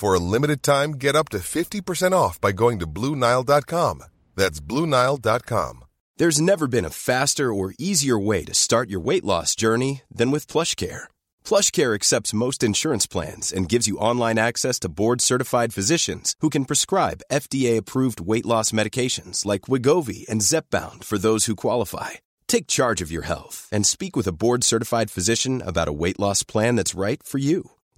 For a limited time, get up to 50% off by going to Bluenile.com. That's Bluenile.com. There's never been a faster or easier way to start your weight loss journey than with PlushCare. PlushCare accepts most insurance plans and gives you online access to board-certified physicians who can prescribe FDA-approved weight loss medications like Wigovi and Zepbound for those who qualify. Take charge of your health and speak with a board-certified physician about a weight loss plan that's right for you.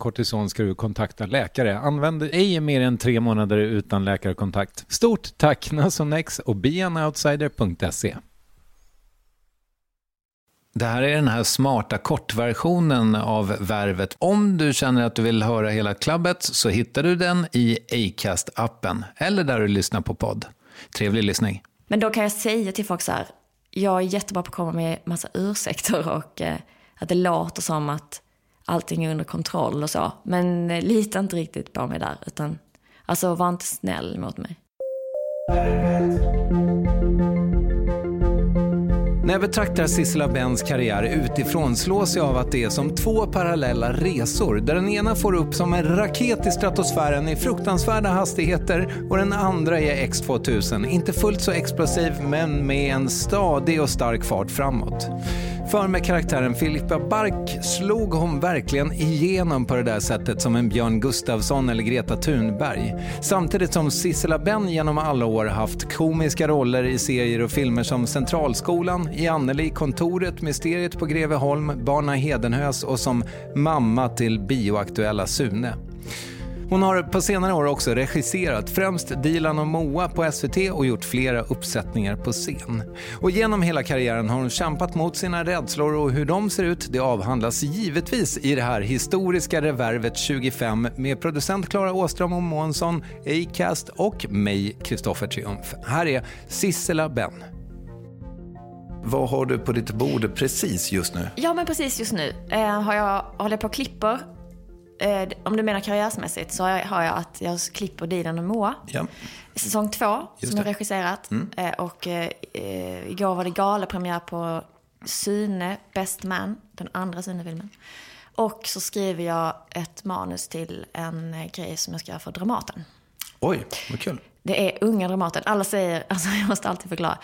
kortison ska du kontakta läkare. Använd ej mer än tre månader utan läkarkontakt. Stort tack Nasonex och beanoutsider.se. Det här är den här smarta kortversionen av Värvet. Om du känner att du vill höra hela klabbet så hittar du den i Acast-appen eller där du lyssnar på podd. Trevlig lyssning. Men då kan jag säga till folk så här, jag är jättebra på att komma med massa ursäkter och eh, att det låter som att allting är under kontroll och så. Men eh, lita inte riktigt på mig där, utan alltså var inte snäll mot mig. När jag betraktar Sissela Benns karriär utifrån slås jag av att det är som två parallella resor där den ena får upp som en raket i stratosfären i fruktansvärda hastigheter och den andra är X2000. Inte fullt så explosiv men med en stadig och stark fart framåt. För med karaktären Filippa Bark slog hon verkligen igenom på det där sättet som en Björn Gustafsson eller Greta Thunberg. Samtidigt som Sissela Benn genom alla år haft komiska roller i serier och filmer som Centralskolan, i Anneli, Kontoret, Mysteriet på Greveholm, Barna Hedenhös och som mamma till bioaktuella Sune. Hon har på senare år också regisserat främst Dilan och Moa på SVT och gjort flera uppsättningar på scen. Och genom hela karriären har hon kämpat mot sina rädslor och hur de ser ut det avhandlas givetvis i det här historiska revervet 25 med producent Klara Åström och Månsson, Acast och mig, Kristoffer Triumf. Här är Sissela Benn. Vad har du på ditt bord precis just nu? Ja, men precis just nu eh, har jag, håller jag på och klipper eh, om du menar karriärsmässigt så har jag, har jag att jag klipper Dilan och Moa. Ja. Säsong två, Just som jag regisserat. Eh, och eh, igår var det galapremiär på Sune, Best Man, den andra Sune-filmen. Och så skriver jag ett manus till en eh, grej som jag ska göra för Dramaten. Oj, vad kul. Det är unga Dramaten. Alla säger, alltså jag måste alltid förklara.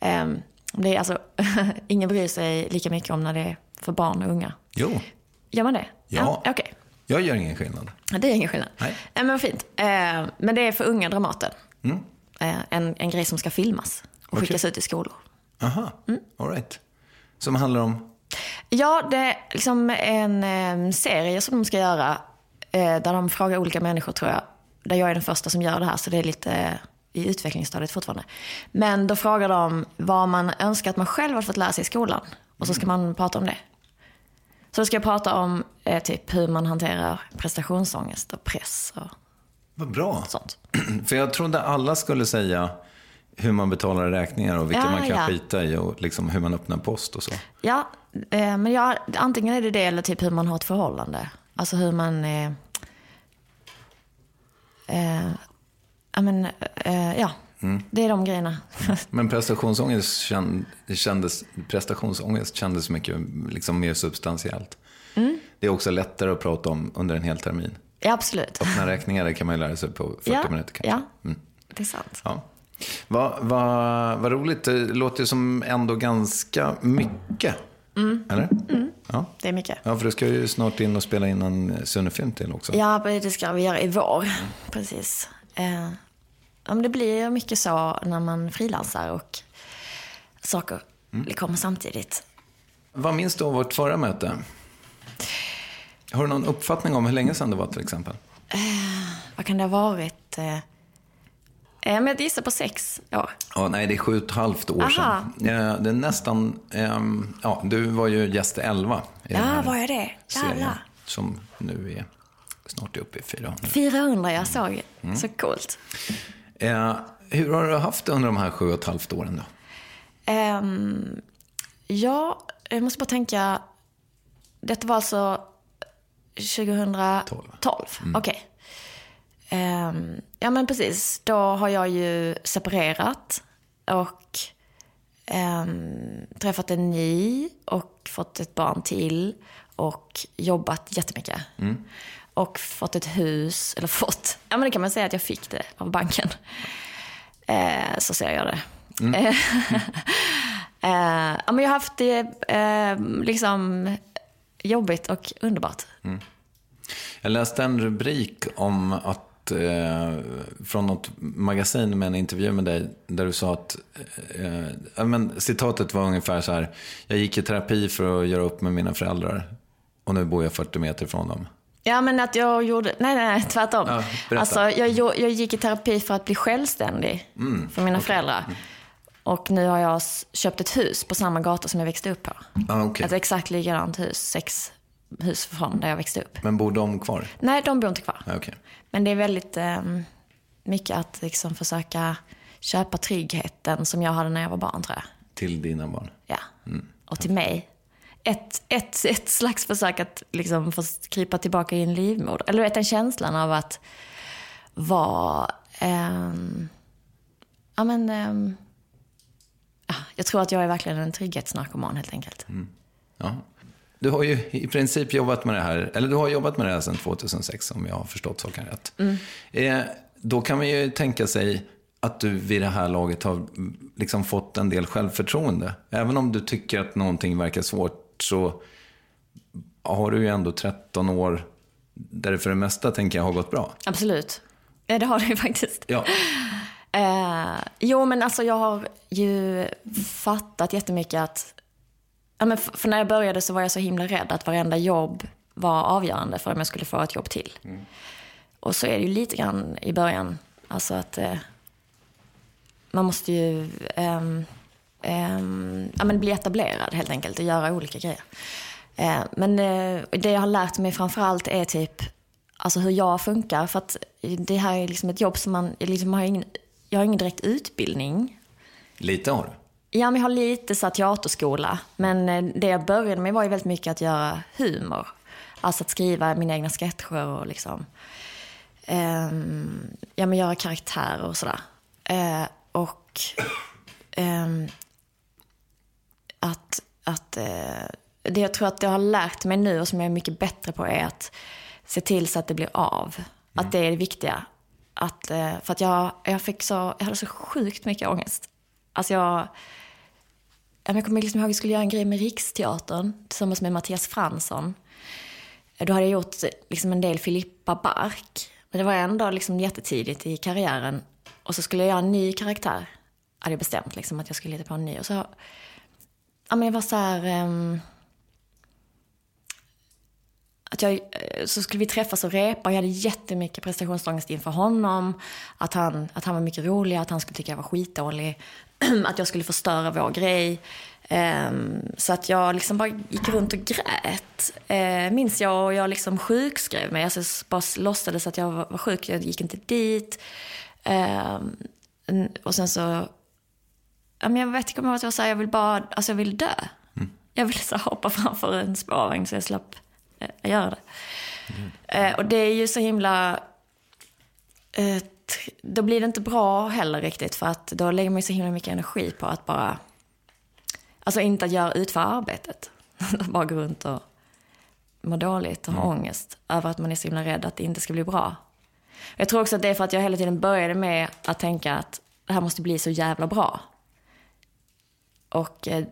Ehm, det är alltså, ingen bryr sig lika mycket om när det är för barn och unga. Jo, Gör man det? Ja. Okej. jag gör ingen skillnad. Ja, Det är ingen skillnad. Nej. Men vad fint. Eh, men det är för unga Dramaten. Eh, en, en grej som ska filmas och Okej. skickas ut i skolor. Aha, Mm. all right. Som handlar om? Ja, det är liksom en serie som de ska göra. Eh, där de frågar olika människor tror jag. Där jag är den första som gör det här. Så det är lite i utvecklingsstadiet fortfarande. Men då frågar de vad man önskar att man själv hade fått lära sig i skolan. Och så ska man prata om det. Så då ska jag prata om eh, typ hur man hanterar prestationsångest och press och Vad bra. sånt. För jag trodde alla skulle säga hur man betalar räkningar och vilka Ja, man kan ja. skita i och liksom hur man öppnar post och så. Ja, eh, men jag, antingen är det det eller typ hur man har ett förhållande. Alltså hur man... Eh, eh, men, eh, ja. det är de grejerna. Men prestationsångest, känd, kändes, prestationsångest kändes mycket liksom, mer substantiellt. Mm. Det är också lättare att prata om under en hel termin. ja, absolut. Öppna räkningar kan man ju lära sig på 40 ja, minuter kanske. Ja, Mm. det är sant. Ja. Vad va, vad roligt. Det låter ju som ändå ganska mycket. Mm. Eller? Ja. Det är mycket. ja, för du ska ju snart in och spela in en Sune-film till också. Ja, det ska vi göra i vår. Precis. Eh, men det blir mycket så när man frilansar och saker kommer samtidigt. Vad minns du av vårt förra möte? Har du någon uppfattning om hur länge sedan det var till exempel? Vad kan det ha varit? Eh, eh, men jag gissar på sex år. Ja, nej, det är sju och ett halvt år Aha. sedan. Ja, det är nästan... ehm, ja, du var ju gäst 11 i Ja, var jag det? serien. Jävlar. Som nu är snart uppe i 400. 400 jag såg. Så coolt. Eh, hur har du haft det under de här sju och ett halvt åren då? Ehm, ja, jag måste bara tänka. Detta var alltså 2012? Okej. Ehm, ja, men precis. Då har jag ju separerat och ehm, träffat en ny och fått ett barn till och jobbat jättemycket. Och fått ett hus, eller fått, ja men det kan man säga att jag fick det av banken. Eh, så ser jag det. Eh, ja, men jag har haft det eh, liksom jobbigt och underbart. Jag läste en rubrik om att eh, från något magasin med en intervju med dig där du sa att eh, men, citatet var ungefär så här. Jag gick i terapi för att göra upp med mina föräldrar och nu bor jag 40 meter från dem. Ja, men att jag gjorde... Nej, nej, nej tvärtom. Ja, berätta. alltså, jag, jag gick i terapi för att bli självständig Mm, för mina föräldrar. Och nu har jag köpt ett hus på samma gata som jag växte upp på. Ah, okej. Ett exakt likadant hus, sex hus från där jag växte upp. Men bor de kvar? Nej, de bor inte kvar. Ah, okej. Men det är väldigt eh, mycket att liksom försöka köpa tryggheten som jag hade när jag var barn, tror jag. Till dina barn? Ja. Och till mig. Ett, ett, ett slags försök att liksom få krypa tillbaka i en livmoder. Eller vet den känslan av att vara... ehm, ja men... ja, jag tror att jag är verkligen en trygghetsnarkoman helt enkelt. Ja. Du har ju i princip jobbat med det här, eller du har jobbat med det här sedan 2006 om jag har förstått saken rätt. Eh, då kan man ju tänka sig att du vid det här laget har liksom fått en del självförtroende. Även om du tycker att någonting verkar svårt så har du ju ändå 13 år där det för det mesta tänker jag har gått bra. Absolut. Det har det ju faktiskt. Ja. Eh, jo, men alltså jag har ju fattat jättemycket att... Ja, men för när jag började så var jag så himla rädd att varenda jobb var avgörande för om jag skulle få ett jobb till. Mm. Och så är det ju lite grann i början. Alltså att eh, man måste ju um, um, ja, men bli etablerad helt enkelt och göra olika grejer. Uh, men uh, det jag har lärt mig framförallt är typ alltså hur jag funkar. För att det här är liksom ett jobb som man, liksom har ingen, jag har ingen direkt utbildning. Lite har du? Ja, men jag har lite så teaterskola. Men uh, det jag började med var ju väldigt mycket att göra humor. Alltså att skriva mina egna sketcher och liksom um, ja, men göra karaktärer och sådär. Uh, och um, att, att uh, det jag tror att jag har lärt mig nu och som jag är mycket bättre på är att se till så att det blir av. Mm. Att det är det viktiga. Att, uh, för att jag, jag, fick så, jag hade så sjukt mycket ångest. Alltså jag, jag kommer liksom ihåg att vi skulle göra en grej med Riksteatern tillsammans med Mattias Fransson. Då hade jag gjort liksom en del Filippa Bark. Men det var ändå liksom jättetidigt i karriären. Och så skulle jag göra en ny karaktär. Hade jag bestämt liksom att jag skulle hitta på en ny. Och så, ja men jag var så här... Um, att jag, eh, så skulle vi träffas och repa. Jag hade jättemycket prestationsångest inför honom. Att han, att han var mycket rolig, att han skulle tycka jag var skitdålig. att jag skulle förstöra vår grej. Um, så att jag liksom bara gick runt och grät. Uh, minns jag och jag liksom sjukskrev mig. Alltså jag bara låtsades att jag var, var sjuk. Jag gick inte dit. Um, och sen så... Jag vet inte om jag var så här, jag vill bara... Alltså jag vill dö. Mm. Jag ville så hoppa framför en spårvagn så jag slapp uh, göra det. Mm. Uh, och det är ju så himla... Uh, då blir det inte bra heller riktigt för att då lägger man så himla mycket energi på att bara Alltså inte att göra, utföra arbetet. bara gå runt och må dåligt och ha mm. ångest över att man är så himla rädd att det inte ska bli bra. Jag tror också att det är för att jag hela tiden började med att tänka att det här måste bli så jävla bra. Och eh,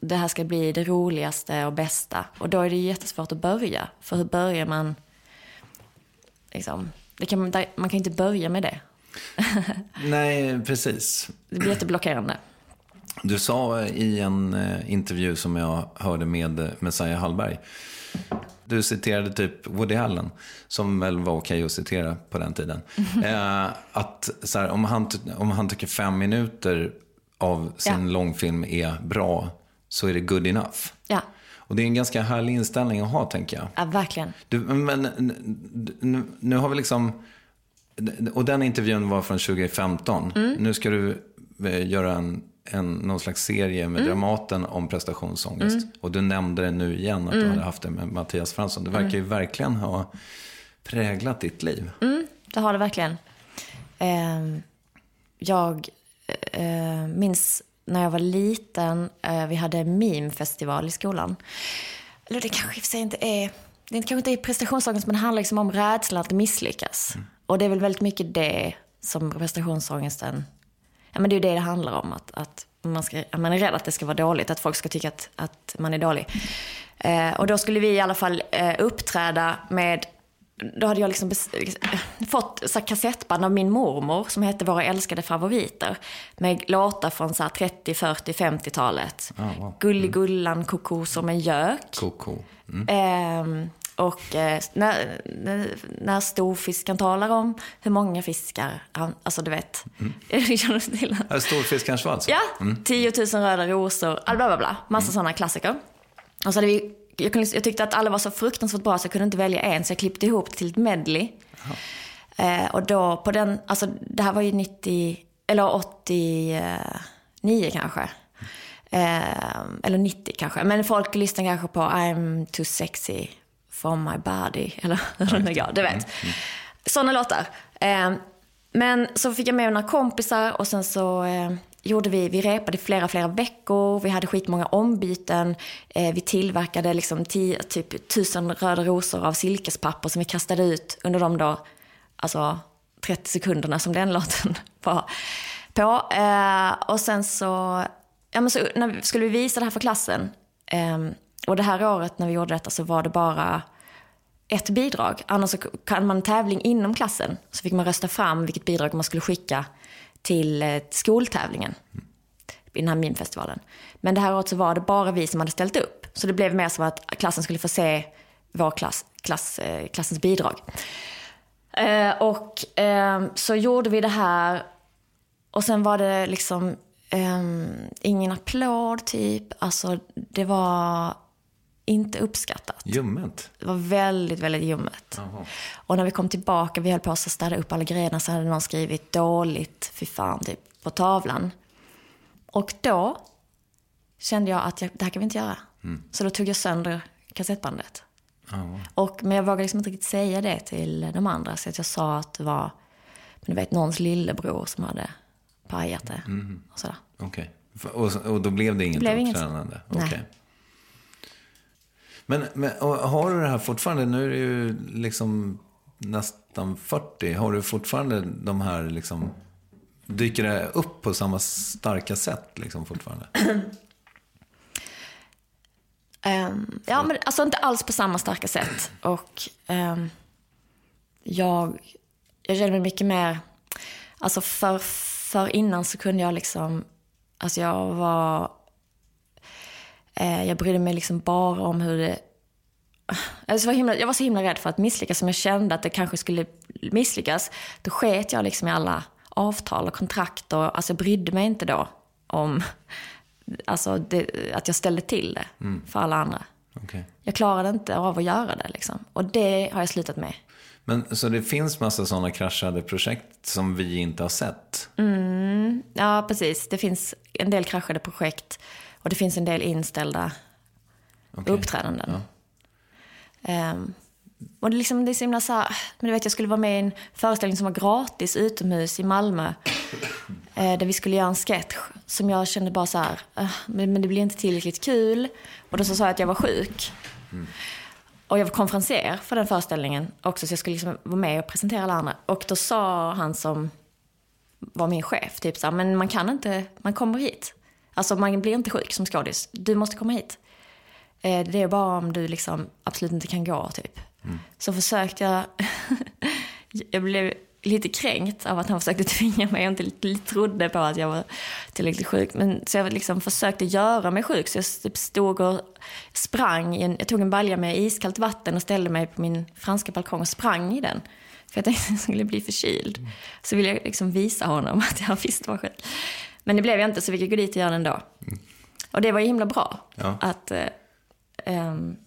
det här ska bli det roligaste och bästa. Och då är det jättesvårt att börja. För hur börjar man? Liksom, kan, man kan inte börja med det. Nej, precis. Det blir jätteblockerande. Du sa i en eh, intervju som jag hörde med Messiah Hallberg. Du citerade typ Woody Allen, som väl var okej att citera på den tiden. Eh, att så här, om, han, om han tycker fem minuter av sin ja. långfilm är bra, så är det good enough. Ja. Och det är en ganska härlig inställning att ha, tänker jag. Ja, verkligen. Du, men nu, nu har vi liksom... Och den intervjun var från 2015. Mm. Nu ska du eh, göra en en, någon slags serie med mm. Dramaten om prestationsångest. Mm. Och du nämnde det nu igen, att mm. du hade haft det med Mattias Fransson. Det verkar ju mm. verkligen ha präglat ditt liv. Mm, det har det verkligen. Eh, jag eh, minns när jag var liten, eh, vi hade meme-festival i skolan. Eller det kanske i och för sig inte är, det kanske inte är prestationsångest, men det handlar liksom om rädslan att misslyckas. Mm. Och det är väl väldigt mycket det som prestationsångesten ja, men det är ju det det handlar om. Att, att man, ska, man är rädd att det ska vara dåligt, att folk ska tycka att, att man är dålig. Eh, och då skulle vi i alla fall eh, uppträda med då hade jag liksom fått så kassettband av min mormor som hette Våra älskade favoriter. Med låtar från så 30, 40, 50-talet. Oh, wow. Gulligullan, koko som en gök. Koko. Mm. Eh, och eh, när, när, storfisken talar om hur många fiskar han, alltså du vet. Mm. Storfiskarens svans? Ja, mm. 10 000 röda rosor, bla bla bla. Massa mm. sådana klassiker. Och så hade vi, jag, kunde, jag, tyckte att alla var så fruktansvärt bra så jag kunde inte välja en, så jag klippte ihop till ett medley. Eh, och då på den, alltså det här var ju 90, eller 89 kanske. Eh, eller 90 kanske. Men folk lyssnar kanske på I'm too sexy from my body, eller hur den går, du vet. Mm, mm. Sådana låtar. Eh, men så fick jag med några kompisar och sen så eh, gjorde vi, vi repade flera, flera veckor, vi hade skitmånga ombyten, eh, vi tillverkade liksom tio, typ tusen röda rosor av silkespapper som vi kastade ut under de då, alltså 30 sekunderna som den låten var på. Eh, och sen så, ja, men så när vi, skulle vi visa det här för klassen. Eh, och det här året när vi gjorde detta så var det bara ett bidrag. Annars så kan man tävling inom klassen. Så fick man rösta fram vilket bidrag man skulle skicka till eh, skoltävlingen. I den här minfestivalen. Men det här året så var det bara vi som hade ställt upp. Så det blev mer som att klassen skulle få se vår klass, klass, eh, klassens bidrag. Eh, och ehm, så gjorde vi det här och sen var det liksom ehm, ingen applåd typ. Alltså det var inte uppskattat. Ljummet? Det var väldigt, väldigt ljummet. Och när vi kom tillbaka, vi höll på att städa upp alla grejerna, så hade någon skrivit dåligt, fy fan, typ, på tavlan. Och då kände jag att jag, det här kan vi inte göra. Så då tog jag sönder kassettbandet. Och, men jag vågade liksom inte riktigt säga det till de andra, så att jag sa att det var, men du vet, någons lillebror som hade pajat det. Och sådär. Okej. Och, och då blev det inget Blev inget- uppträdande? Nej. Men, men har du det här fortfarande? Nu är det ju liksom nästan 40. Har du fortfarande de här liksom... Dyker det upp på samma starka sätt liksom fortfarande? Um, ja, men alltså inte alls på samma starka sätt. Och um, jag, jag känner mig mycket mer... Alltså för, för innan så kunde jag liksom... Alltså jag var... Eh, jag brydde mig liksom bara om hur det... Alltså var himla, jag var så himla rädd för att misslyckas som jag kände att det kanske skulle misslyckas. Då sket jag liksom i alla avtal och kontrakt och alltså jag brydde mig inte då om alltså det, att jag ställde till det för alla andra. Okej. Jag klarade inte av att göra det liksom. Och det har jag slutat med. Men så det finns massa sådana kraschade projekt som vi inte har sett? Ja, precis. Det finns en del kraschade projekt och det finns en del inställda Okej. uppträdanden. Ehm, och det liksom, det är så himla så här, men du vet jag skulle vara med i en föreställning som var gratis utomhus i Malmö. Eh, där vi skulle göra en sketch som jag kände bara så här, "Ah, men, men det blir inte tillräckligt kul. Och då så sa jag att jag var sjuk. Och jag var konferenser för den föreställningen också, så jag skulle liksom vara med och presentera alla andra. Och då sa han som var min chef, typ så här, men man kan inte, man kommer hit. Alltså man blir inte sjuk som skådis, du måste komma hit. Eh, Det är bara om du liksom absolut inte kan gå, typ. Så försökte jag... jag blev lite kränkt av att han försökte tvinga mig och inte trodde på att jag var tillräckligt sjuk. Men, så jag liksom försökte göra mig sjuk. Så jag typ stod och sprang. I en, jag tog en balja med iskallt vatten och ställde mig på min franska balkong och sprang i den. För jag tänkte att jag skulle bli förkyld. Så ville jag liksom visa honom att jag visst var sjuk. Men det blev jag inte, så vi fick gå dit och göra den ändå. Och det var ju himla bra. Ja. Att,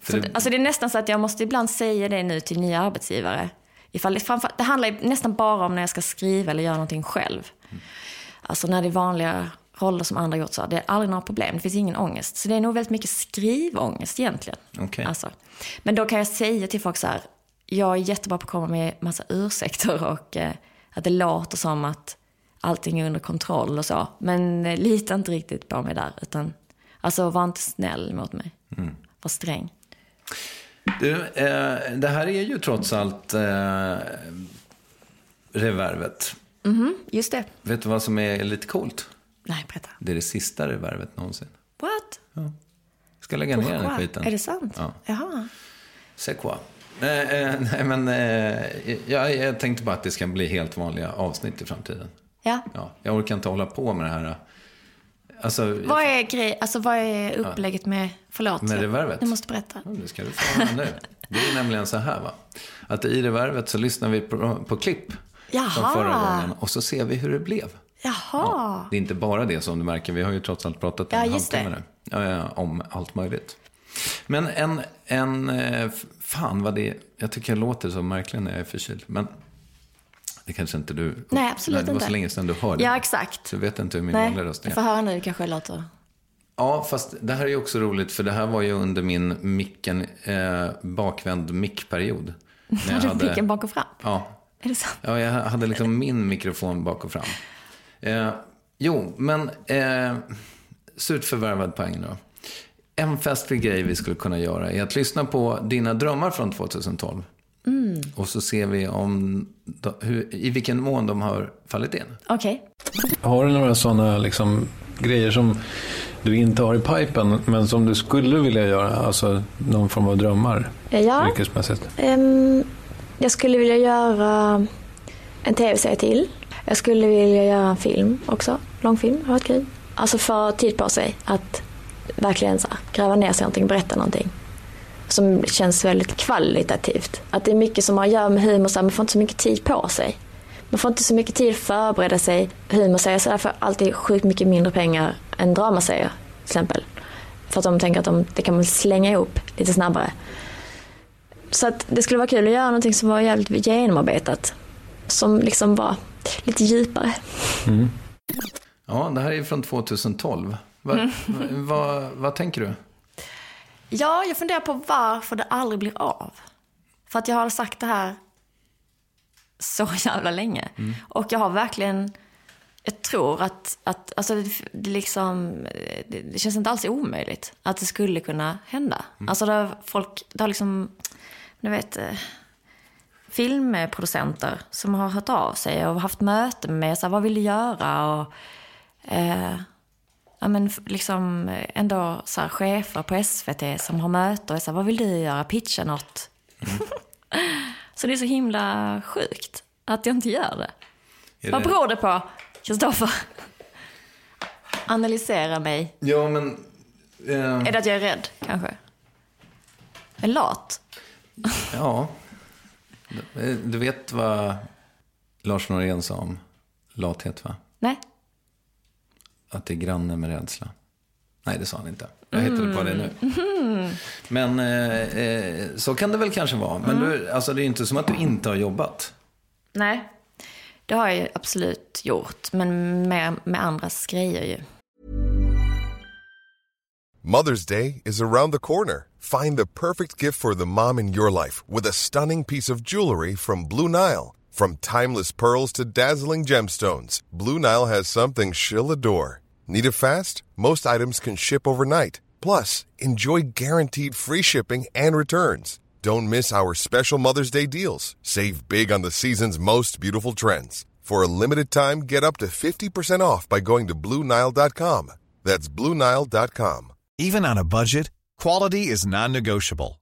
För så, det- Alltså det är nästan så att jag måste ibland säga det nu till nya arbetsgivare. Ifall det, framför, det handlar ju nästan bara om när jag ska skriva eller göra någonting själv. Alltså när det är vanliga roller som andra gjort så. Det är aldrig några problem, det finns ingen ångest. Så det är nog väldigt mycket skrivångest egentligen. Okej. Alltså. Men då kan jag säga till folk så här, jag är jättebra på att komma med massa ursäkter och eh, att det låter som att allting är under kontroll och så. Men eh, lita inte riktigt på mig där, utan alltså var inte snäll mot mig. Var sträng. Du, eh, det här är ju trots allt eh, revervet. Just det. Vet du vad som är lite coolt? Nej, berätta. Det är det sista revervet någonsin. What? Jag ska lägga ner den skiten. Är det sant? Ja. Jaha. C'est quoi? Eh, eh, nej, men eh, jag, jag tänkte bara att det ska bli helt vanliga avsnitt i framtiden. Ja. Ja, jag orkar inte hålla på med det här. Alltså, Vad är, grej, alltså, vad är upplägget med, förlåt, Med revervet? du måste berätta. Ja, det ska du få höra nu. Det är nämligen så här va. Att i revervet så lyssnar vi på, på klipp. Jaha. Från förra gången. Och så ser vi hur det blev. Jaha. Det är inte bara det som du märker. Vi har ju trots allt pratat en Ja, halvtimme nu. Ja, ja, om allt möjligt. Men en, en, eh, fan vad det, jag tycker jag låter så märklig när jag är förkyld. Men det kanske inte du, Nej, absolut det var inte. så länge sedan du hörde. Ja, exakt. Jag vet inte hur min Nej, vanliga röst är. jag får höra nu kanske jag låter... Ja, fast det här är ju också roligt för det här var ju under min micken, eh, bakvänd mickperiod. När Har du micken bak och fram? Ja. Är det sant? ja, jag hade liksom min mikrofon bak och fram. Eh, jo, men eh, surt förvärvad poäng då. En festlig grej vi skulle kunna göra är att lyssna på dina drömmar från 2012. Och så ser vi om, de, hur, i vilken mån de har fallit in. Okej. Har du några sådana liksom, grejer som du inte har i pipen, men som du skulle vilja göra? Alltså någon form av drömmar Ja, yrkesmässigt? ehm, jag skulle vilja göra en tv-serie till. Jag skulle vilja göra en film också. Långfilm, har varit kul. Alltså få tid på sig att verkligen så gräva ner sig i någonting, berätta någonting. Som känns väldigt kvalitativt. Att det är mycket som har att göra med humor, så här, man får inte så mycket tid på sig. Man får inte så mycket tid att förbereda sig. Humorserier så därför alltid sjukt mycket mindre pengar än dramaserier till exempel. För att de tänker att de, det kan man slänga ihop lite snabbare. Så att det skulle vara kul att göra någonting som var jävligt genomarbetat. Som liksom var lite djupare. Ja, det här är från 2012. Va, va, vad, vad tänker du? Ja, jag funderar på varför det aldrig blir av. För att jag har sagt det här så jävla länge. Och jag har verkligen, jag tror att, att alltså det, det, liksom, det, det känns inte alls omöjligt att det skulle kunna hända. Alltså det har folk, det har liksom, du vet, eh, filmproducenter som har hört av sig och haft möte med mig. Så här, vad vill du göra? Och, eh, ja, men liksom eh, ändå så här, chefer på SVT som har möte och är så här, vad vill du göra? Pitcha något. så det är så himla sjukt att jag inte gör det. Är Vad det- beror det på, Kristoffer? Analysera mig. Ja, men... Eh, Är det att jag är rädd, kanske? Är lat? ja. Du- Du vet vad Lars Norén sa om lathet, va? Nej? Att det är granne med rädsla. Nej, det sa han inte. Jag hittade på det nu. Men eh, eh, så kan det väl kanske vara. Men du, alltså, det är inte som att du inte har jobbat. Nej. Det har jag ju absolut gjort, men med, med andras grejer ju. Mother's Day is around the corner. Find the perfect gift for the mom in your life with a stunning piece of jewelry from Blue Nile. From timeless pearls to dazzling gemstones, Blue Nile has something she'll adore. Need it fast? Most items can ship overnight. Plus, enjoy guaranteed free shipping and returns. Don't miss our special Mother's Day deals. Save big on the season's most beautiful trends. For a limited time, get up to 50% off by going to BlueNile.com. That's BlueNile.com. Even on a budget, quality is non-negotiable.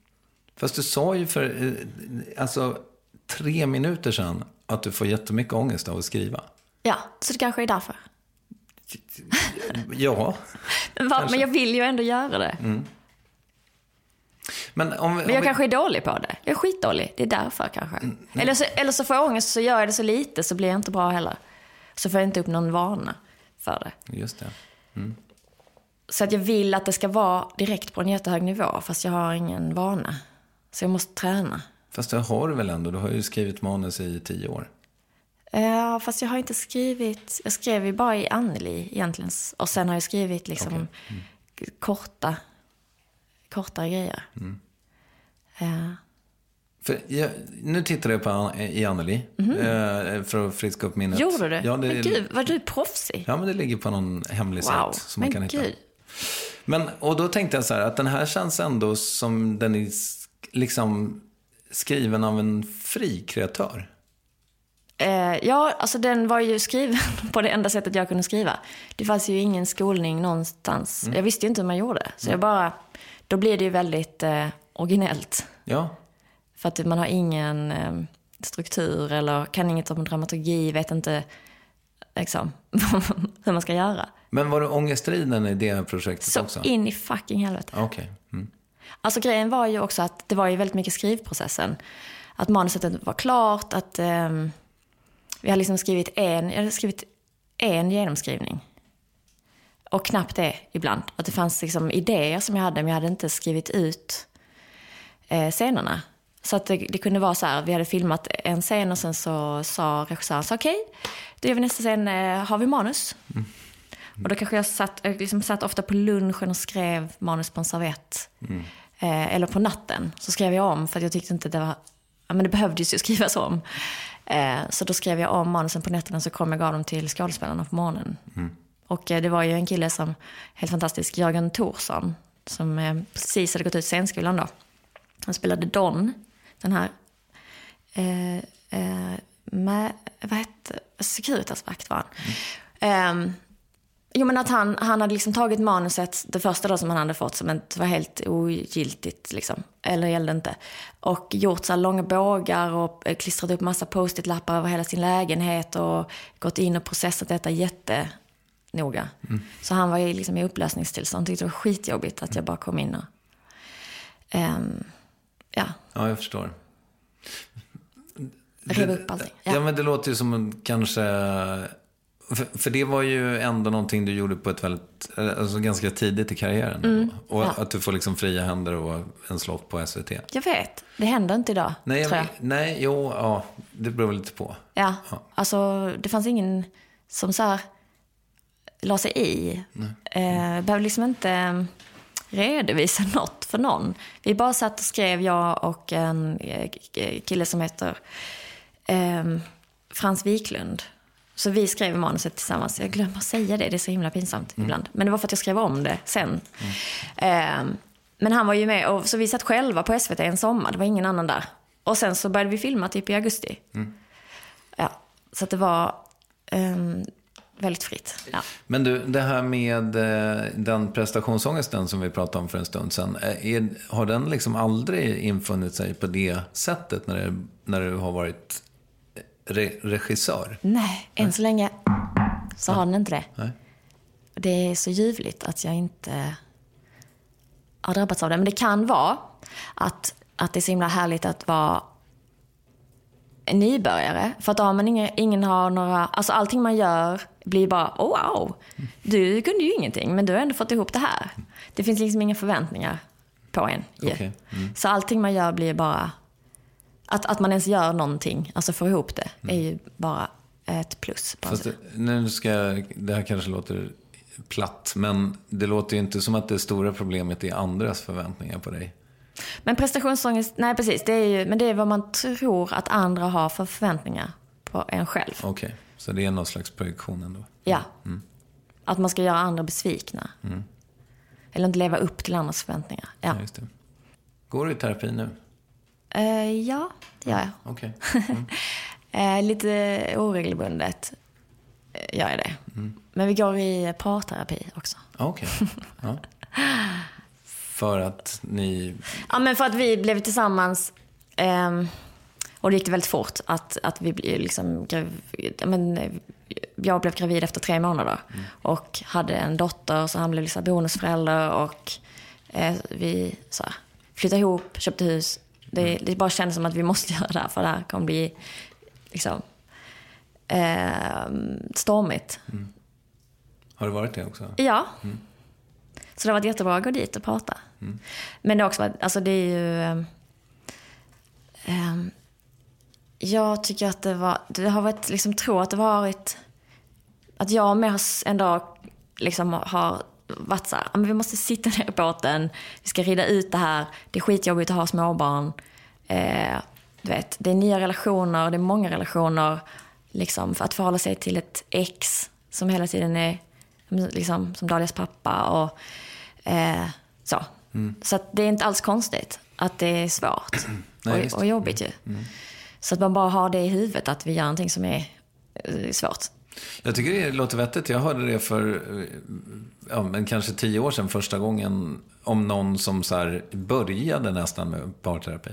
Fast du sa ju för eh, alltså, tre minuter sedan att du får jättemycket ångest av att skriva. Ja, så det kanske är därför. Ja, Va? Men jag vill ju ändå göra det. men om, Men om jag vi, kanske är dålig på det. Jag är skitdålig. Det är därför kanske. Eller, så, eller så får jag ångest så gör jag det så lite så blir jag inte bra heller. Så får jag inte upp någon vana för det. Just det. Så att jag vill att det ska vara direkt på en jättehög nivå fast jag har ingen vana. Så jag måste träna. Fast det har du väl ändå? Du har ju skrivit manus i tio år. Ja, fast jag har inte skrivit... Jag skrev ju bara i Anneli egentligen. Och sen har jag skrivit liksom korta, korta grejer. Ja. För jag, nu tittar jag på An- i Anneli eh, för att friska upp minnet. Gjorde du? Ja, det, men gud, var du proffsig? ja, men det ligger på någon hemlig wow. sajt som man kan Men hitta. gud. Men, och då tänkte jag så här, att den här känns ändå som den är liksom skriven av en fri kreatör. Eh, ja, alltså den var ju skriven på det enda sättet jag kunde skriva. Det fanns ju ingen skolning någonstans. Jag visste ju inte hur man gjorde. Så jag bara, då blir det ju väldigt eh, originellt. Ja, För att man har ingen eh, struktur eller kan inget om dramaturgi, vet inte liksom, hur man ska göra. men var du ångestriden i det projektet Så också? in i fucking helvete. Okej. Mm. Alltså grejen var ju också att det var ju väldigt mycket skrivprocessen. Att manuset var klart, att ehm, vi hade liksom skrivit en, jag hade skrivit en genomskrivning. Och knappt det ibland. Att det fanns liksom idéer som jag hade, men jag hade inte skrivit ut eh, scenerna. Så att det, det kunde vara så här, vi hade filmat en scen och sen så sa regissören så okej, då gör vi nästa scen, eh, har vi manus? Och då kanske jag satt, jag liksom satt ofta på lunchen och skrev manus på en servett. Eh, eller på natten så skrev jag om för att jag tyckte inte det var, ja men det behövdes ju skrivas om. Eh, så då skrev jag om manusen på nätterna så kom jag gav dem till skådespelarna på morgonen. Och eh, det var ju en kille som, helt fantastisk, Jörgen Thorsson, som eh, precis hade gått ut scenskolan då. Han spelade Don, den här, eh, eh, med, vad hette, Securitasvakt var han. Ehm, Jo men att han, han hade liksom tagit manuset, det första då som han hade fått som inte var helt ogiltigt liksom. Eller gällde inte. Och gjort så långa bågar och eh, klistrat upp massa post-it-lappar över hela sin lägenhet och gått in och processat detta jättenoga. Så han var ju liksom i upplösningstillstånd, tyckte det var skitjobbigt att jag bara kom in och... ehm, ja, Ja, jag förstår. rev upp allting. Ja. Ja. men det låter ju som en kanske... För, för det var ju ändå någonting du gjorde på ett väldigt, alltså ganska tidigt i karriären. ändå. och Mm. ja. att du får liksom fria händer och en slott på SVT. Jag vet, det händer inte idag, Nej, tror jag. nej, jo, ja, det beror väl lite på. Ja, Ja. alltså det fanns ingen som så här la sig i. Eh, behövde liksom inte eh, redovisa något för någon. Vi bara satt och skrev, jag och en eh, kille som heter eh, Frans Wiklund. Så vi skrev manuset tillsammans. Jag glömmer att säga det, det är så himla pinsamt ibland. Men det var för att jag skrev om det sen. Eh, men han var ju med, och, så vi satt själva på SVT en sommar, det var ingen annan där. Och sen så började vi filma typ i augusti. Ja, så det var ehm, väldigt fritt. Ja. Men du, det här med eh, den prestationsångesten som vi pratade om för en stund sedan. eh, Är, har den liksom aldrig infunnit sig på det sättet när, det, när du har varit re, regissör? Nej, än så länge så har den inte det. Nej. Det är så ljuvligt att jag inte har drabbats av det. Men det kan vara att, att det är så himla härligt att vara nybörjare. För att då har man ingen, ingen har några, alltså allting man gör blir bara, oh wow, du kunde ju ingenting men du har ändå fått ihop det här. Det finns liksom inga förväntningar på en. ju. Okej, Så allting man gör blir bara, att, att man ens gör någonting, alltså får ihop det, är ju bara ett plus. På Fast det, nu ska, det här kanske låter platt, men det låter ju inte som att det stora problemet är andras förväntningar på dig. Men prestationsångest, nej precis, det är ju, men det är vad man tror att andra har för förväntningar på en själv. Okej, så det är någon slags projektion ändå. Ja. Att man ska göra andra besvikna. Eller inte leva upp till andras förväntningar. Ja, Ja, det. Går du i terapi nu? Eh, ja det gör jag. Okej. Eh, lite oregelbundet eh, gör jag det. Men vi går i parterapi också. Okej. Ja. För att ni... Ja, men för att vi blev tillsammans ehm, och det gick väldigt fort att, att vi blev liksom gravid, men, eh, Jag blev gravid efter tre månader och hade en dotter så han blev liksom bonusförälder och eh, vi så här, flyttade ihop, köpte hus. Det, det bara kändes som att vi måste göra det här för det här kommer bli liksom ehm, stormigt. Har det varit det också? Ja. Så det har varit jättebra att gå dit och prata. Men det har också varit, alltså det är ju... ehm, jag tycker att det var, det har varit, liksom tro att det varit, att jag med ändå liksom har varit så här, "Ja, men vi måste sitta ner i båten, vi ska rida ut det här, det är skitjobbigt att ha småbarn. Eh, du vet, det är nya relationer, det är många relationer. Liksom, för att förhålla sig till ett ex som hela tiden är liksom, som Dalias pappa och eh, så. Så att det är inte alls konstigt att det är svårt Nej, och, och jobbigt ju. Så att man bara har det i huvudet att vi gör någonting som är eh, svårt. Jag tycker det låter vettigt. Jag hörde det för eh, ja, men kanske tio år sedan första gången om någon som så började nästan med parterapi.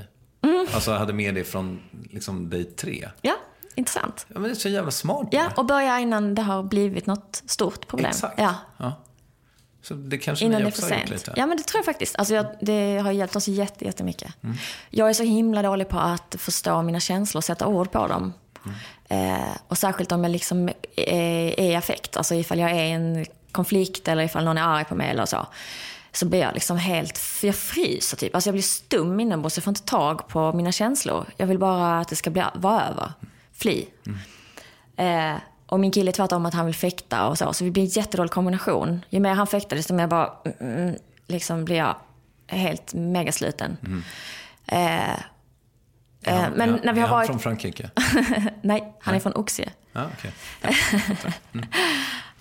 Alltså hade med det från liksom day tre. Ja, intressant. Ja, men det är så jävla smart. Ja, och börja innan det har blivit något stort problem. Exakt. Ja, Ja. Så det kanske innan ni det är också för har gjort sent. lite. Ja, men det tror jag faktiskt. Alltså, jag, det har hjälpt oss jätte, jättemycket. Mm. Jag är så himla dålig på att förstå mina känslor och sätta ord på dem. Mm. Eh, och särskilt om jag liksom är, är i affekt. Alltså ifall jag är i en konflikt eller ifall någon är arg på mig eller så. så blir jag liksom helt, jag fryser typ. Alltså jag blir stum inombords, jag får inte tag på mina känslor. Jag vill bara att det ska bli, vara över. Fly. Eh, och min kille är tvärtom att han vill fäkta och så. Så vi blir en jättedålig kombination. Ju mer han fäktar desto mer bara, mm, mm, liksom blir jag helt megasluten. Eh, eh, men Ja, när vi är har han varit... från Frankrike? Nej, han är från Oxie. Ja, jag fattar. Mm.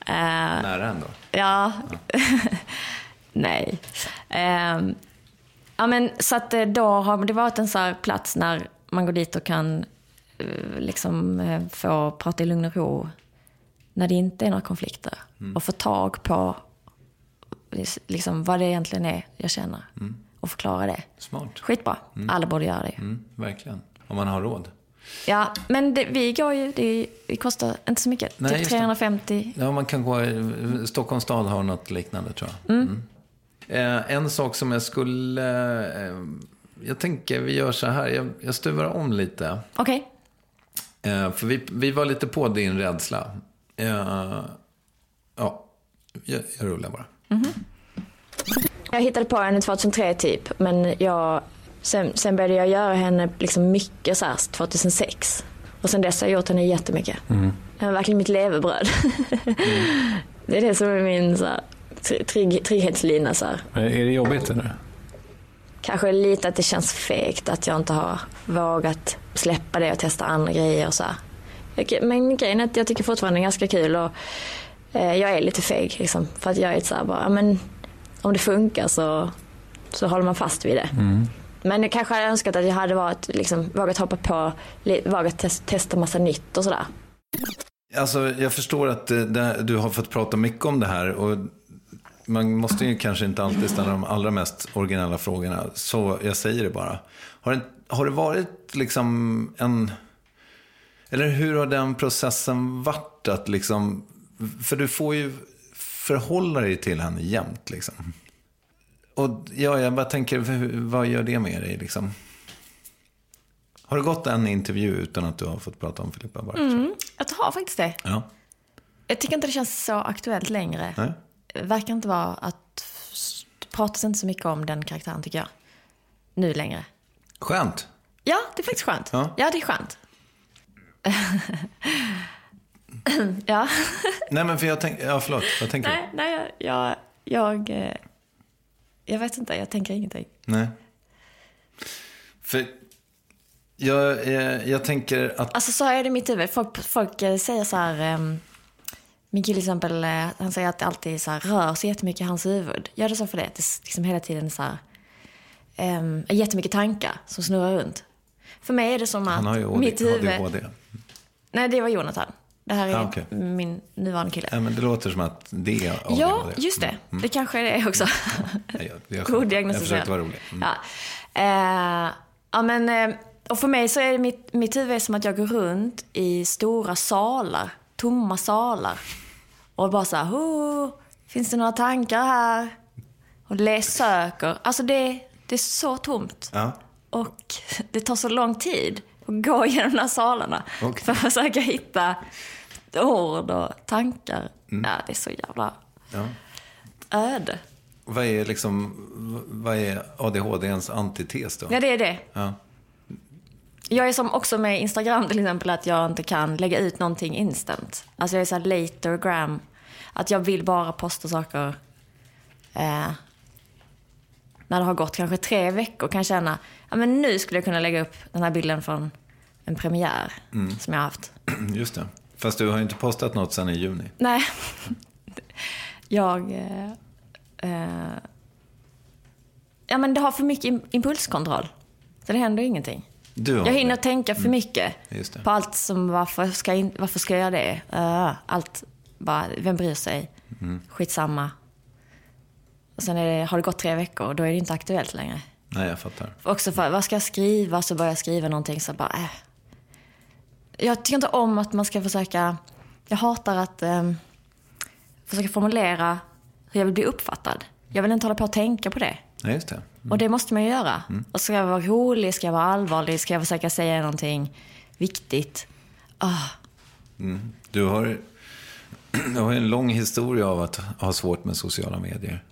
Nära ändå. Ja. Nej. Ehm, ja, men så att eh, då har det varit en så plats när man går dit och kan eh, liksom eh, få prata i lugn och ro. När det inte är några konflikter. Och få tag på liksom, vad det egentligen är jag känner. Och förklara det. Smart. Skitbra. Alla borde göra det. Mm, verkligen. Om man har råd. Ja, men det, vi går ju, det, det kostar inte så mycket. Nej, typ just det. 350. Ja, man kan gå... Stockholms stad har något liknande, tror jag. Mm. Eh, en sak som jag skulle... Eh, jag tänker, vi gör så här. Jag, jag stuvar om lite. Okej. Eh, för vi, vi var lite på din rädsla. Eh, ja, jag, jag rullar bara. Jag hittade på henne 2003 typ, men jag, sen, sen började jag göra henne liksom mycket så här 2006. Och sen dess har jag gjort henne jättemycket. Det är verkligen mitt levebröd. det är det som är min så här, tr- trygg, trygghetslina. Så här. Är det jobbigt eller? Kanske lite att det känns fegt att jag inte har vågat släppa det och testa andra grejer och så här. Men grejen är att jag tycker fortfarande det är ganska kul och eh, jag är lite feg liksom. För att jag är så här bara, men om det funkar så, så håller man fast vid det. Men jag kanske hade önskat att jag hade varit, liksom, vågat hoppa på, vågat tes- testa massa nytt och sådär. Alltså, jag förstår att det, du har fått prata mycket om det här. Och man måste ju kanske inte alltid ställa de allra mest originella frågorna. Så jag säger det bara. Har det, har det varit liksom en... Eller hur har den processen varit? Att liksom, för du får ju förhålla dig till henne jämt. Liksom. Och ja, jag bara tänker, vad gör det med dig? Liksom? Har det gått en intervju utan att du har fått prata om Filippa Bark? Jag har faktiskt det. Ja. Jag tycker inte det känns så aktuellt längre. Nej. Det verkar inte vara att... Det pratas inte så mycket om den karaktären tycker jag. Nu längre. Skönt. Ja, det är faktiskt skönt. Ja. Ja, det är skönt. ja. Nej men för jag tänker, ja förlåt, vad tänker Nej, nej, jag, jag, jag, eh, jag vet inte, jag tänker ingenting. du? Nej. För jag, eh, jag tänker att, Alltså så är det i mitt huvud. Folk, folk eh, säger så här, um, min kille till exempel, han säger att det alltid så här, rör sig jättemycket i hans huvud. Gör det så för det? Det s- liksom hela tiden så här, um, är jättemycket tankar som snurrar runt. För mig är det som att han har ju mitt huvud... ADHD. Nej, det var Jonathan. Det här är Ah, okej. min nuvarande kille. Ja, men det låter som att det är ADHD. Ja, just det. Det kanske är det också. Nej, jag, jag, God jag diagnostiserad. försökte vara rolig. Mm. Ja. Eh, ja, men, eh, och för mig så är det mitt, mitt huvud är som att jag går runt i stora salar, tomma salar. Och bara så här, "Oh, finns det några tankar här? Och läs söker. Alltså det, det är så tomt. Ja. Och det tar så lång tid att gå igenom de här salarna. Okej. För att försöka hitta ord och tankar. Ja, det är så jävla Ja. öde. Vad är liksom, vad är ADHDns antites då? Ja, det är det. Ja. Jag är som också med Instagram till exempel att jag inte kan lägga ut någonting instant. Alltså jag är såhär latergram. Att jag vill bara posta saker eh, när det har gått kanske tre veckor kan känna, ja men nu skulle jag kunna lägga upp den här bilden från en premiär som jag har haft. Just det. Fast du har ju inte postat något sedan i juni. Nej, jag... Eh, eh, ja men det har för mycket im- impulskontroll. Så det händer ingenting. Du Jag hinner det. tänka för mycket Just det. på allt som varför ska, jag varför ska jag göra det? Uh, allt bara, vem bryr sig? Mm. Skitsamma. Och sen det, har det gått tre veckor och då är det inte aktuellt längre. Nej, jag fattar. Också för, vad ska jag skriva? Så börjar jag skriva någonting så bara, äh. Jag tycker inte om att man ska försöka, jag hatar att eh, försöka formulera hur jag vill bli uppfattad. Jag vill inte hålla på och tänka på det. Nej, just det. Och det måste man ju göra. Och ska jag vara rolig, ska jag vara allvarlig, ska jag försöka säga någonting viktigt. Ah, Du har, du har en lång historia av att ha svårt med sociala medier.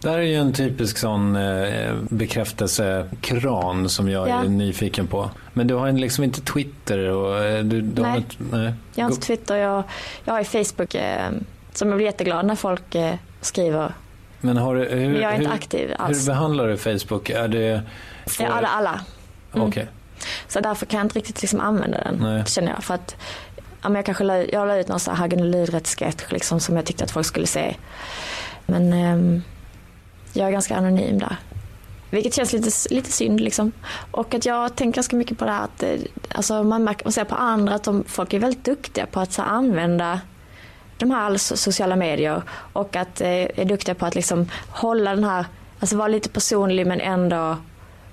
Det här är ju en typisk sån eh, bekräftelsekran som jag Ja. är nyfiken på. Men du har liksom inte Twitter och eh, du, du har Nej. inte, nej. Jag har inte Twitter, jag, jag har ju Facebook eh, som jag blir jätteglad när folk eh, skriver. Men har du, hur, Men jag är inte hur, aktiv hur alls. behandlar du Facebook? Är det... får- Ja, alla, alla. Okej. Så därför kan jag inte riktigt liksom använda den, Nej. känner jag. För att, ja, jag kanske la, jag la ut någon Hagen och Lydrätt-sketch liksom, som jag tyckte att folk skulle se. Men ehm, jag är ganska anonym där. Vilket känns lite, lite synd. Liksom. Och att jag tänker ganska mycket på det här att eh, alltså, man, märker, man ser på andra att de, folk är väldigt duktiga på att så använda de här so- sociala medier och att eh, är duktiga på att liksom hålla den här, alltså vara lite personlig men ändå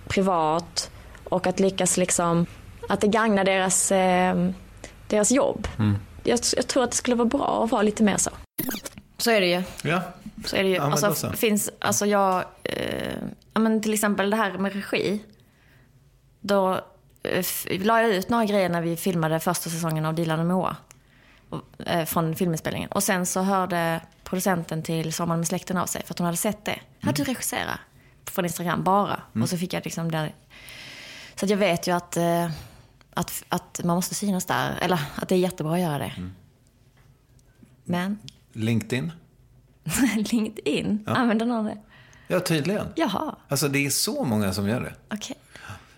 privat och att lyckas liksom, att det gagnar deras, eh, deras jobb. Jag, jag tror att det skulle vara bra att vara lite mer så. Så är det ju. Ja. Så är det ju. Ja, alltså, så. finns, alltså jag, eh, ja, men till exempel det här med regi. Då eh, la jag ut några grejer när vi filmade första säsongen av Dilan och Moa. Och, eh, från filminspelningen. Och sen så hörde producenten till Sommaren med släkten av sig för att hon hade sett det. Hade du regisserat? Från Instagram bara. Och så fick jag liksom det. Så att jag vet ju att, eh, att, att man måste synas där. Eller att det är jättebra att göra det. Men LinkedIn? LinkedIn, använder någon det? Ja, tydligen. Jaha, Alltså det är så många som gör det. okej.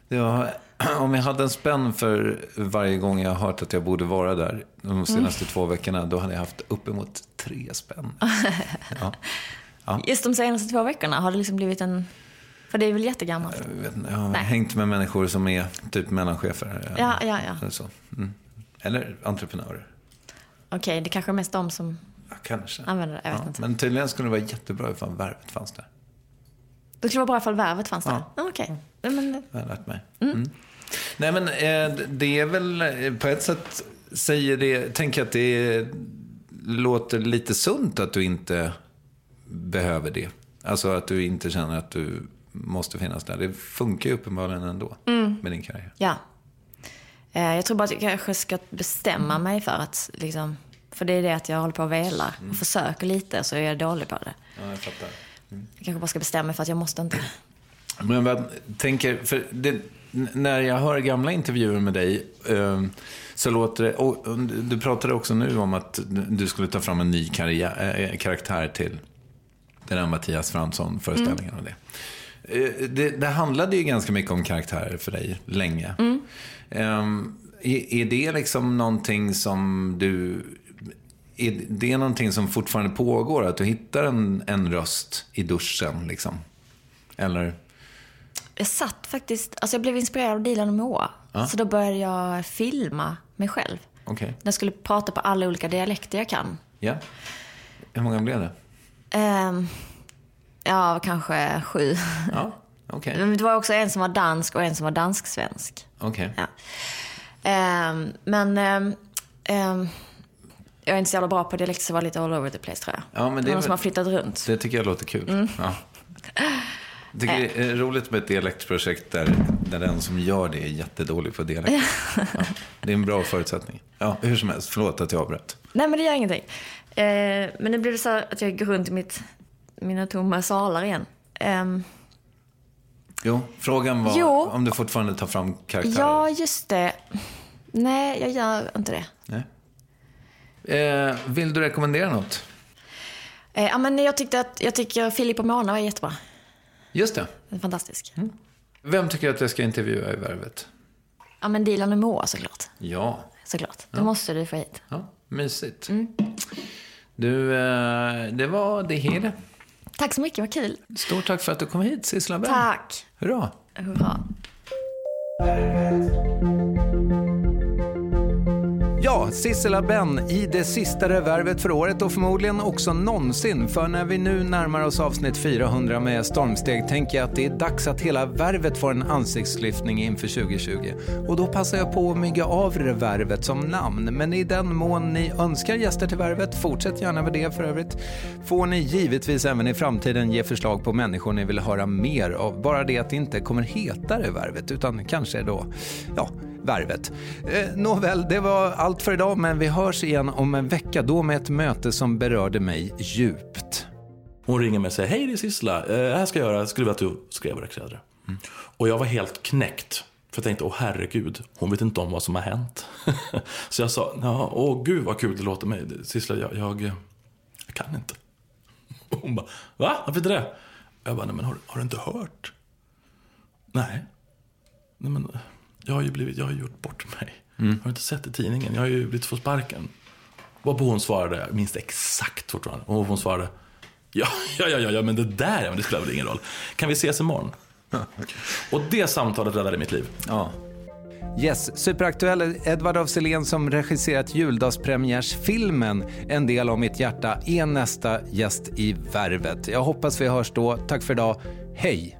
Jag, om jag hade en spänn för varje gång jag har hört att jag borde vara där de senaste två veckorna, då hade jag haft uppemot tre spänn. Ja. Just de senaste två veckorna har det liksom blivit en... För det är väl jättegammalt? Jag, vet, jag har Nej. hängt med människor som är typ mellanchefer. Ja, ja, ja. Så. Mm. Eller entreprenörer. Okej, det kanske är mest de som Ja, kanske. använder det. Jag vet Ja, inte. men tydligen skulle det vara jättebra ifall värvet fanns där. Det skulle vara bra ifall värvet fanns där. Ja. Okej. Nej, Men, Jag har lärt mig. Mm. Nej men eh, det är väl eh, på ett sätt säger det, tänker att det låter lite sunt att du inte behöver det. Alltså att du inte känner att du måste finnas där. Det funkar ju uppenbarligen ändå med din karriär. ja. Eh, Jag tror bara att jag kanske ska bestämma mig för att liksom... För det är det att jag håller på och velar och försöker lite så är jag dålig på det. Ja, jag fattar. Jag kanske bara ska bestämma mig för att jag måste inte. Men vad tänker, för det, när jag hör gamla intervjuer med dig eh, så låter det, och du pratade också nu om att du skulle ta fram en ny karriär, eh, karaktär till den här Mattias Fransson-föreställningen och det. Eh, det. Det handlade ju ganska mycket om karaktärer för dig länge. Eh, är, är det liksom någonting som du är det någonting som fortfarande pågår? Att du hittar en, en röst i duschen liksom? Eller? Jag satt faktiskt, alltså jag blev inspirerad av Dilan och Moa. Så då började jag filma mig själv. Okej. Jag skulle prata på alla olika dialekter jag kan. Ja. Hur många blev det? Ehm, ja, kanske sju. Ja, okej. Men det var också en som var dansk och en som var dansk-svensk. Okej. Ja. Ehm, men ehm, jag är inte så jävla bra på dialekter så jag var lite all over the place tror jag. Ja, men det är Någon som har flyttat runt. Det tycker jag låter kul. Mm. Ja. Jag tycker det är roligt med ett dialektprojekt där, där den som gör det är jättedålig på dialekt. Ja. Det är en bra förutsättning. Ja, hur som helst, förlåt att jag avbröt. Nej, men det gör ingenting. Ehm, men nu blir det så att jag går runt i mitt, mina tomma salar igen. Ehm, Jo, frågan var Jo. om du fortfarande tar fram karaktärer. ja, just det. Nej, jag gör inte det. Eh, vill du rekommendera något? Eh, ja, men jag, tyckte att, jag tycker Filip och Mona var jättebra. Just det. Fantastisk. Vem tycker att jag ska intervjua i Värvet? Ja, men Dilan och Moa såklart. Ja, Såklart. Det måste du få hit. ja mysigt. Mm. Du, eh, det var det hela. Tack så mycket, vad kul. Stort tack för att du kom hit, Sissela. Tack. Hurra. Hurra. Ja, Sissela Benn i det sista Revärvet för året och förmodligen också någonsin. För när vi nu närmar oss avsnitt 400 med stormsteg tänker jag att det är dags att hela värvet får en ansiktslyftning inför 2020. Och då passar jag på att mygga av Revärvet som namn. Men i den mån ni önskar gäster till värvet, fortsätt gärna med det för övrigt, får ni givetvis även i framtiden ge förslag på människor ni vill höra mer av. Bara det att det inte kommer heta Revärvet, utan kanske då, ja, värvet. Eh, nåväl, det var allt för idag men vi hörs igen om en vecka då med ett möte som berörde mig djupt. Hon ringer mig och säger, hej det är Sissela, eh, här ska jag göra, skulle vilja att du skrev och regisserade. Mm. Och jag var helt knäckt. För jag tänkte, åh herregud, hon vet inte om vad som har hänt. så jag sa, ja, åh gud vad kul det låter mig. Sissela, jag, jag, jag kan inte. Och hon bara, va? Varför inte det? Jag bara, nej men har, har du inte hört? Nej. Nej men, jag har ju blivit, jag har gjort bort mig. Mm. Har du inte sett i tidningen? Jag har ju blivit få sparken. Varpå hon svarade, jag minns det exakt fortfarande. Och hon svarade, ja, ja, ja, ja, men det där, ja, men det spelar väl ingen roll. Kan vi ses imorgon? Och det samtalet räddade mitt liv. Ja. Yes, superaktuell Edvard af Sillén som regisserat juldagspremiärsfilmen En del av mitt hjärta är nästa gäst i Värvet. Jag hoppas vi hörs då. Tack för idag. Hej!